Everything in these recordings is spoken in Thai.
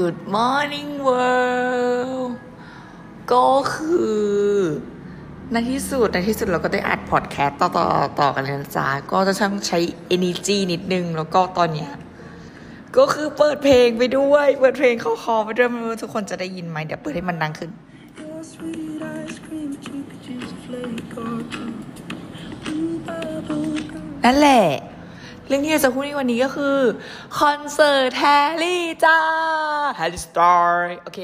Good morning world ก็คือในที่สุดในที่สุดเราก็ได้อัดพอดแคสต์ต่อต่อต่อกันเลยนะจ๊ะก็จะช่างใช้ energy นิดนึง แล้วก็ตอนเนี้ยก็คือเปิดเพลงไปด้วย เปิดเพลงคอคอไปด้วยไม่รู้ทุกคนจะได้ยินไหมเดี๋ยวเปิดให้มันดังขึ้น นั่นแหละ เรื่องที่เราจะพูดในวันนี้ก็คือคอนเสิร์ตแฮร์รี่จ้าแฮร์รี่สไตลส์โอเค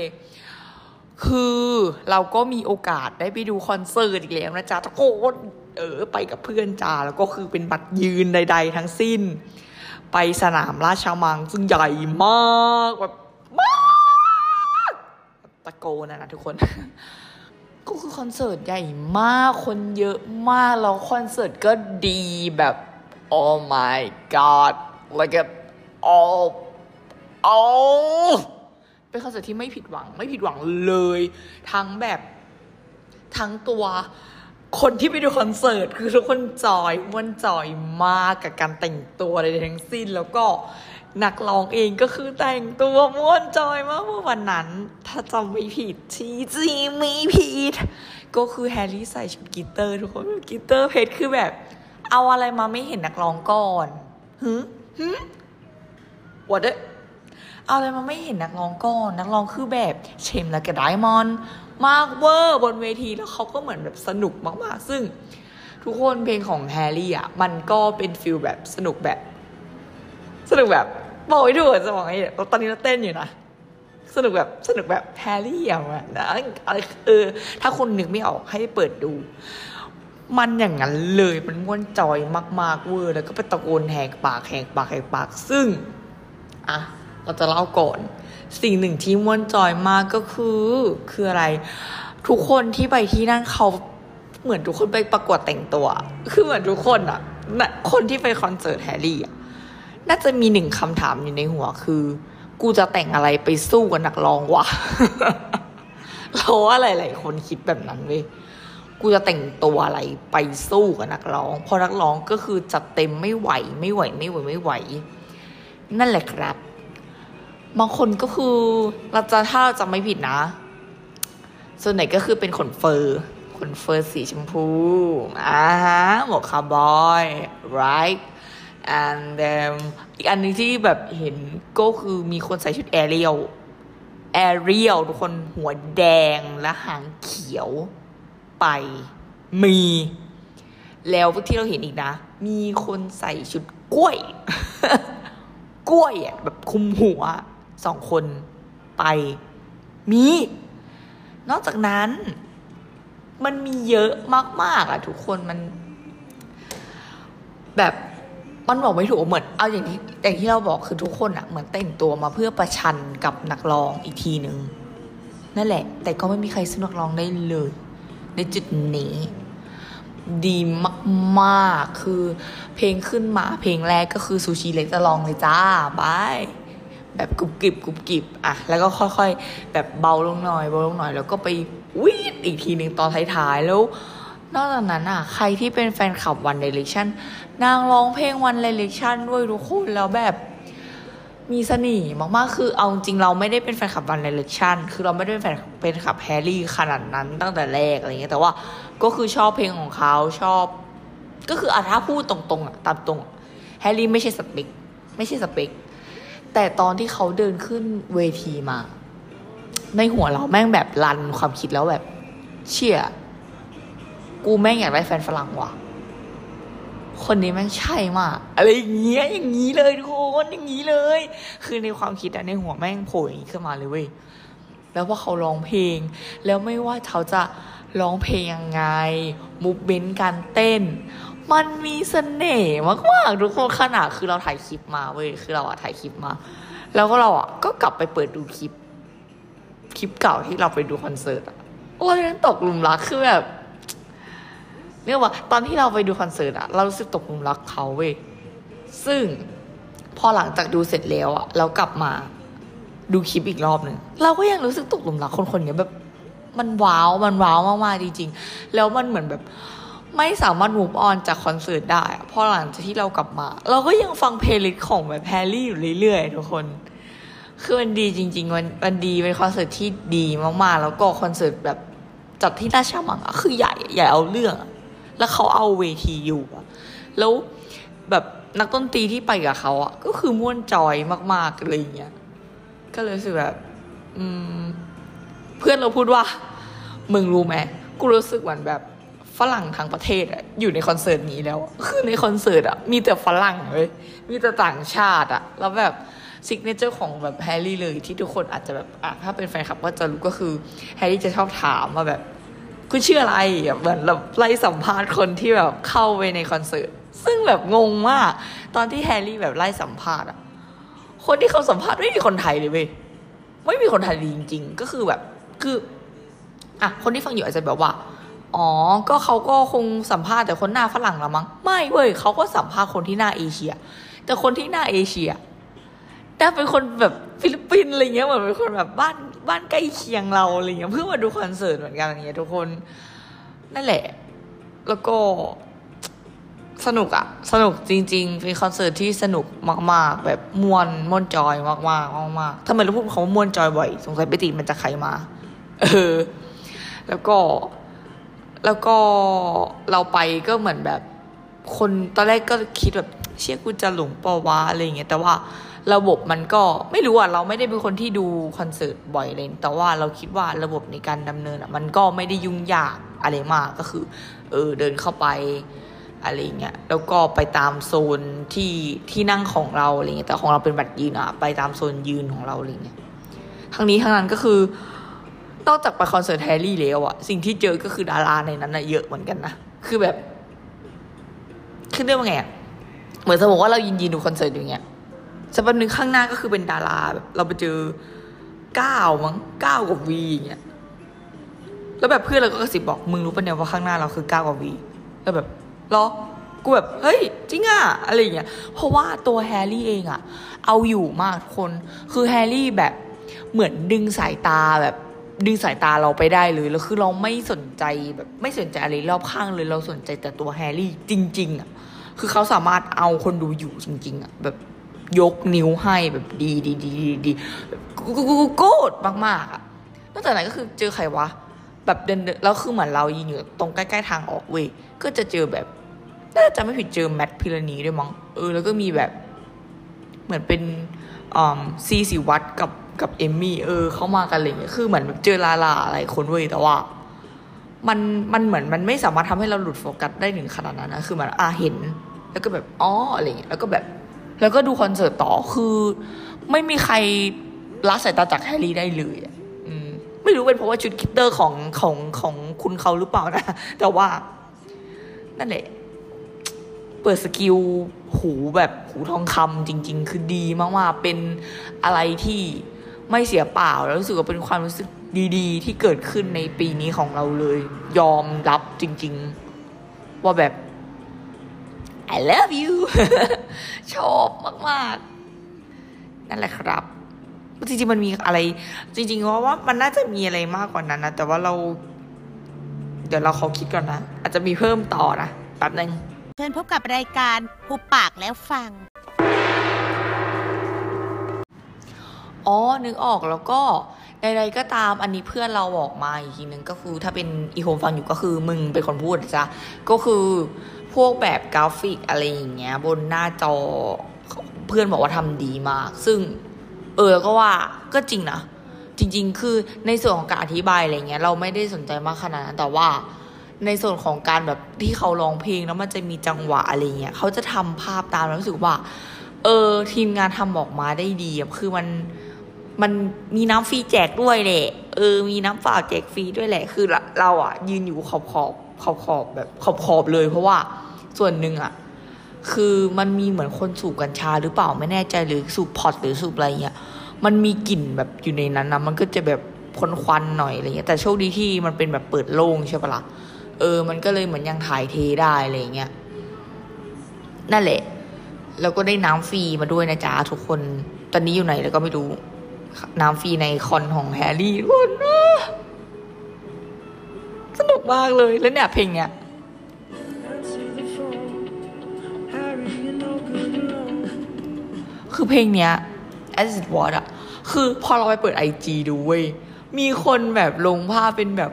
คือเราก็มีโอกาสได้ไปดูคอนเสิร์ตอีกแล้วนะจ๊ะตะโกนเออไปกับเพื่อนจ้าแล้วก็คือเป็นบัตรยืนใด ๆ ทั้งสิ้น ไปสนามราชมังซึ่งใหญ่มากแบบมากตะโกนนะนะทุกคนก็คือคอนเสิร์ตใหญ่มากคนเยอะมากแล้วคอนเสิร์ตก็ดีแบบ oh my god like a oh oh เป็นคอนเสิร์ตที่ไม่ผิดหวัง ไม่ผิดหวังเลย ทั้งแบบทั้งตัวคนที่ไปดูคอนเสิร์ตคือทุกคนจอยม่วนจอยมากกับการแต่งตัวอะไรทั้งสิ้น แล้วก็นักร้องเองก็คือแต่งตัวม่วนจอยมากเมื่อวันนั้น ถ้าจำไม่ผิดชีจีไม่ผิด ก็คือแฮร์รี่ใส่ชุด glitter ทุกคน glitter เพชรคือแบบ เอาอะไรมาไม่เห็นนักร้องก่อนฮึฮึ what the เอาอะไรมาไม่เห็นนักร้องก่อนนักร้องคือแบบ shimmer และกับ diamond มากเวอร์บนเวทีแล้วเขาก็เหมือนแบบสนุกมาก ๆ ซึ่งทุกคนเพลงของแฮร์รี่อะ มันก็เป็น feel แบบสนุกแบบ สนุกแบบบอกไม่ถูกจะบอกไงเราตอนนี้เราเต้นอยู่นะ สนุกแบบสนุกแบบแฮร์รี่อย่างนั้นนะอะไรเออถ้าคนนึกไม่ออกให้เปิดดู มันอย่างนั้นเลยมันม่วนจอยมาก ๆเวอร์แล้วก็ไปตะโกนแหกปากแหกปากแหกปาก ซึ่งอะเราจะเล่าก่อน สิ่งหนึ่งที่ม่วนจอยมากก็คือคืออะไร ทุกคนที่ไปที่นั่นเขาเหมือนทุกคนไปประกวดแต่งตัว คือเหมือนทุกคนอะ่ะคนที่ไปคอนเสิร์ตแฮร์รี่อะน่าจะมีหนึ่งคำถามอยู่ในหัวคือ กูจะแต่งอะไรไปสู้กับนักร้องวะเราว่าหลาย ๆ คนคิดแบบนั้นเว้ย กูจะแต่งตัวอะไรไปสู้กับนักร้อง เพราะนักร้องก็คือจัดเต็มไม่ไหวไม่ไหวไม่ไหวไม่ไหว นั่นแหละครับ บางคนก็คือเราจะถ้าเราจะไม่ผิดนะ ส่วนไหนก็คือเป็นขนเฟอร์ขนเฟอร์สีชมพูอ่าฮะหมวกคาวบอย right and then อีกอันหนึงที่แบบเห็นก็คือมีคนใส่ชุดแอเรียลแอเรียลทุกคนหัวแดงและหางเขียว ไป มี แล้วที่เราเห็นอีกนะ มีคนใส่ชุดกล้วย กล้วยอะแบบคุมหัวสองคนไป มี นอกจากนั้น มันมีเยอะมาก ๆ อะ ทุกคนมัน แบบมันบอกไม่ถูกเหมือนเอาอย่างที่อย่างที่เราบอกคือทุกคนอะเหมือนแต่งตัวมาเพื่อประชันกับนักร้องอีกทีหนึ่งนั่นแหละ แต่ก็ไม่มีใครสนักร้องได้เลย ในจุดนี้ ดีมากๆ คือเพลงขึ้นมาเพลงแรกก็คือซูชิเล็กจะลองเลยจ้าบายแบบกรุบกริบกรุบกริบอะแล้วก็ค่อยๆ แบบเบาลงหน่อยเบาลงหน่อย แล้วก็ไปหวีดอีกทีหนึ่งตอนท้ายๆแล้วนอกจากนั้นอะ ใครที่เป็นแฟนคลับวันเด r e c t ชันนางร้องเพลงวันเด r e c t ชันด้วยทุกคนแล้วแบบ มีเสน่ห์มากๆ คือเอาจริงเราไม่ได้เป็นแฟนคลับวันเด r e c t ชันคือเราไม่ได้เป็นแฟนเป็นคลับแฮร์รี่ขนาดนั้นตั้งแต่แรกอะไรเงี้ย แต่ว่าก็คือชอบเพลงของเขาชอบ ก็คืออะถ้าพูดตรงๆอะตามตรงแฮร์รี่ไม่ใช่สเปคไม่ใช่สเปคแต่ตอนที่เขาเดินขึ้นเวทีมา ในหัวเราแม่งแบบรันความคิดแล้วแบบ เชี่ย กูแม่งอยากได้แฟนฝรั่งว่ะ คนนี้แม่งใช่มากอะไรอย่างเงี้ยอย่างนี้เลยทุกคนอย่างนี้เลย คือในความคิดอะในหัวแม่งโผล่อย่างนี้ขึ้นมาเลยเว้ยแล้วพอเขาร้องเพลง แล้วไม่ว่าเขาจะร้องเพลงยังไงมูฟเบนการเต้น มันมีเสน่ห์มากๆทุกคนขนาดคือเราถ่ายคลิปมาเว้ยคือเราอะถ่ายคลิปมา แล้วก็เราอะก็กลับไปเปิดดูคลิป คลิปเก่าที่เราไปดูคอนเสิร์ตอะโอ้ยตกหลุมรักคือแบบ เนี่ยว่าตอนที่เราไปดูคอนเสิร์ตอะเรารู้สึกตกหลุมรักเขาเว้ยซึ่งพอหลังจากดูเสร็จแล้วอะเรากลับมาดูคลิปอีกรอบหนึ่งเราก็ยังรู้สึกตกหลุมรักคนคนนี้แบบ มันว้าวมันว้าวมากๆจริง ๆ แล้วมันเหมือนแบบไม่สามารถ move on จากคอนเสิร์ตได้พอหลังจากที่เรากลับมา เราก็ยังฟัง playlist ของแบบแฮร์รี่อยู่เรื่อยๆทุกคนคือมันดีจริง ๆ มันมันดีเป็นคอนเสิร์ตที่ดีมากๆ แล้วก็คอนเสิร์ตแบบจัดที่ราชมังอะคือใหญ่ใหญ่เอาเรื่องอะ แล้วเขาเอาเวทีอยู่อะแล้วแบบนักดนตรีที่ไปกับเขาอะก็คือม่วนจอยมากๆอะไรอย่างเงี้ยก็เลยรู้สึกแบบเพื่อนเราพูดว่า มึงรู้ไหมกูรู้สึกเหมือนแบบฝรั่งทั้งประเทศอะอยู่ในคอนเสิร์ตนี้แล้ว คือในคอนเสิร์ตอะมีแต่ฝรั่งเลยมีแต่ต่างชาติอะแล้วแบบ signature ของแบบแฮร์รี่เลยที่ทุกคนอาจจะแบบอะถ้าเป็นแฟนคลับก็จะรู้ก็คือแฮร์รี่จะชอบถามมาแบบ คุณชื่ออะไรแบบเหมือนแบบไล่สัมภาษณ์คนที่แบบเข้าไปในคอนเสิร์ตซึ่งแบบงงมากตอนที่แฮร์รี่แบบไล่สัมภาษณ์อะคนที่เขาสัมภาษณ์ไม่มีคนไทยเลยเว้ยไม่มีคนไทยเลยจริง ๆ ก็คือแบบคืออะคนที่ฟังอยู่อาจจะแบบว่าอ๋อ ก็เขาก็คงสัมภาษณ์แต่คนหน้าฝรั่งละมั้ง ไม่เว้ยเขาก็สัมภาษณ์คนที่หน้าเอเชีย แต่คนที่หน้าเอเชียแต่เป็นคนแบบฟิลิปปินส์อะไรเงี้ยเหมือนเป็นคนแบบบ้าน บ้านใกล้เคียงเราอะไรเงี้ยเพื่อมาดูคอนเสิร์ตเหมือนกันอย่างเงี้ยทุกคนนั่นแหละ แล้วก็สนุกอะสนุกจริงๆเป็นคอนเสิร์ตที่สนุกมาก ๆ แบบมวนมวนจอยมากๆมากๆทำไมเราพูดคำว่ามวนจอยบ่อย สงสัยไปติมันจะใครมาเออแล้วก็ แล้วก็เราไปก็เหมือนแบบ คนตอนแรกก็คิดแบบเชี่ยกูจะหลงปอวะอะไรอย่างเงี้ยแต่ว่า ระบบมันก็ไม่รู้อะเราไม่ได้เป็นคนที่ดูคอนเสิร์ตบ่อยเลยแต่ว่าเราคิดว่าระบบในการดำเนินอะมันก็ไม่ได้ยุ่งยากอะไรมากก็คือ เออเดินเข้าไปอะไรเงี้ยแล้วก็ไปตามโซนที่ที่นั่งของเราอะไรเงี้ยแต่ของเราเป็นบัตรยืนอะไปตามโซนยืนของเราอะไรเงี้ยทั้งนี้ทั้งนั้นก็คือนอกจากไปคอนเสิร์ตแฮร์รี่แล้วอะสิ่งที่เจอก็คือดาราในนั้นอะเยอะเหมือนกันนะคือแบบคือเรื่องว่าไงอะเหมือนสมมติว่าเรายินยินดูคอนเสิร์ตอย่างเงี้ย สักวันหนึ่งข้างหน้าก็คือเป็นดาราแบบเราไปเจอก้าวมั้งก้าวกับวีอย่างเงี้ยแล้วแบบเพื่อนเราก็กระซิบบอกมึงรู้ปะเนี่ยว่าข้างหน้าเราคือก้าวกับวีแล้วแบบหรอกูแบบเฮ้ยจริงอะอะไรอย่างเงี้ยเพราะว่าตัวแฮร์รี่เองอะเอาอยู่มากทุกคน คือแฮร์รี่แบบเหมือนดึงสายตาแบบดึงสายตาเราไปได้เลยแล้วคือเราไม่สนใจแบบไม่สนใจอะไรรอบข้างเลยเราสนใจแต่ตัวแฮร์รี่จริง ๆอะคือเขาสามารถเอาคนดูอยู่จริง ๆอะแบบ ยกนิ้วให้แบบดีดีดีดีดีกูกูกูโกมากๆอะนอกจากนั้นก็คือเจอใครวะ แบบเดินแล้วคือเหมือนเรายืนอยู่ตรงใกล้ๆทางออกเว้ยก็จะเจอแบบน่าจะไม่ผิดเจอแมทพิรณีด้วยมั้งเออแล้วก็มีแบบเหมือนเป็นอ่าซีสิวัตกับกับเอมมี่เออเข้ามากันอะไรเงี้ยคือเหมือนแบบเจอลาลาอะไรคนเว้ยแต่ว่ามันมันเหมือนมันไม่สามารถทำให้เราหลุดโฟกัสได้ถึงขนาดนั้นนะคือมันอ่าเห็น แล้วก็แบบอ๋ออะไรเงี้ยแล้วก็แบบ แล้วก็ดูคอนเสิร์ตต่อคือไม่มีใครละสายตาจากแฮร์รี่ได้เลยอืมไม่รู้เป็นเพราะว่าชุด glitter ของของของคุณเขาหรือเปล่านะ แต่ว่า นั่นแหละ เปิด skill หูแบบหูทองคำจริง ๆ คือดีมากๆเป็นอะไรที่ไม่เสียเปล่า แล้วรู้สึกว่าเป็นความรู้สึกดีๆ ที่เกิดขึ้นในปีนี้ของเราเลย ยอมรับจริง ๆ ว่าแบบ I love you ชอบมาก ๆ นั่นแหละครับ จริง ๆ มันมีอะไร จริงๆว่าว่ามันน่าจะมีอะไรมากกว่านั้นนะ แต่ว่าเรา เดี๋ยวเราขอคิดก่อนนะ อาจจะมีเพิ่มต่อนะแป๊บนึงเชิญพบกับรายการหูปากแล้วฟัง อ๋อ นึกออกแล้วก็ใดๆก็ตามอันนี้เพื่อนเราบอกมาอีกทีนึงก็คือถ้าเป็นอีโฮมฟังอยู่ก็คือมึงเป็นคนพูดนะจ้ะก็คือ พวกแบบกราฟิกอะไรอย่างเงี้ย บนหน้าจอเพื่อนบอกว่าทำดีมาก ซึ่ง เออก็ว่าก็จริงนะ จริง ๆ คือในส่วนของการอธิบายอะไรเงี้ย เราไม่ได้สนใจมากขนาดนั้นแต่ว่าในส่วนของการแบบที่เขาร้องเพลงแล้วมันจะมีจังหวะอะไรเงี้ยเขาจะทำภาพตามแล้วรู้สึกว่า เออ ทีมงานทำออกมาได้ดีคือมันมันมีน้ำฟรีแจกด้วยแหละเออ มีน้ำเปล่าแจกฟรีด้วยแหละ คือเราเราอะยืนอยู่ขอบขอบ ขอบขอบแบบขอบขอบเลย เพราะว่าส่วนหนึ่งอะคือมันมีเหมือนคนสูบกัญชาหรือเปล่าไม่แน่ใจหรือสูบพอตหรือสูบอะไรเงี้ยมันมีกลิ่นแบบอยู่ในนั้นนะมันก็จะแบบควันควันๆหน่อยอะไรเงี้ยแต่โชคดีที่มันเป็นแบบเปิดโล่งใช่ปะล่ะเออ มันก็เลยเหมือนยังถ่ายเทได้อะไรเงี้ยนั่นแหละ แล้วก็ได้น้ำฟรีมาด้วยนะจ๊ะทุกคน ตอนนี้อยู่ไหนแล้วก็ไม่รู้ น้ำฟรีในคอนของแฮร์รี่ทุกคนอะ สนุกมากเลยแล้วเนี่ยเพลงเนี้ยคือเพลงเนี้ย as it was อะคือพอเราไปเปิดไอจีดูเว้ยมีคนแบบลงภาพเป็นแบบ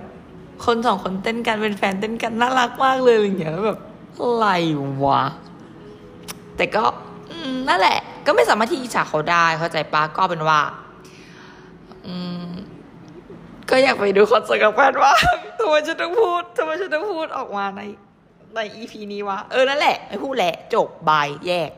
คนสองคนเต้นกันเป็นแฟนเต้นกันน่ารักมากเลยอะไรอย่างเงี้ยแล้วแบบอะไรวะ แต่ก็นั่นแหละ ก็ไม่สามารถที่อิจฉาเขาได้เข้าใจปะก็เป็นว่าอืมก็อยากไปดูคอนเสิร์ตกับแฟนว่าง ทำไมฉันต้องพูดทำไมฉันต้องพูดออกมาในในอีพีนี้วะ เออ นั่นแหละ ไม่พูดแหละ จบบายแยก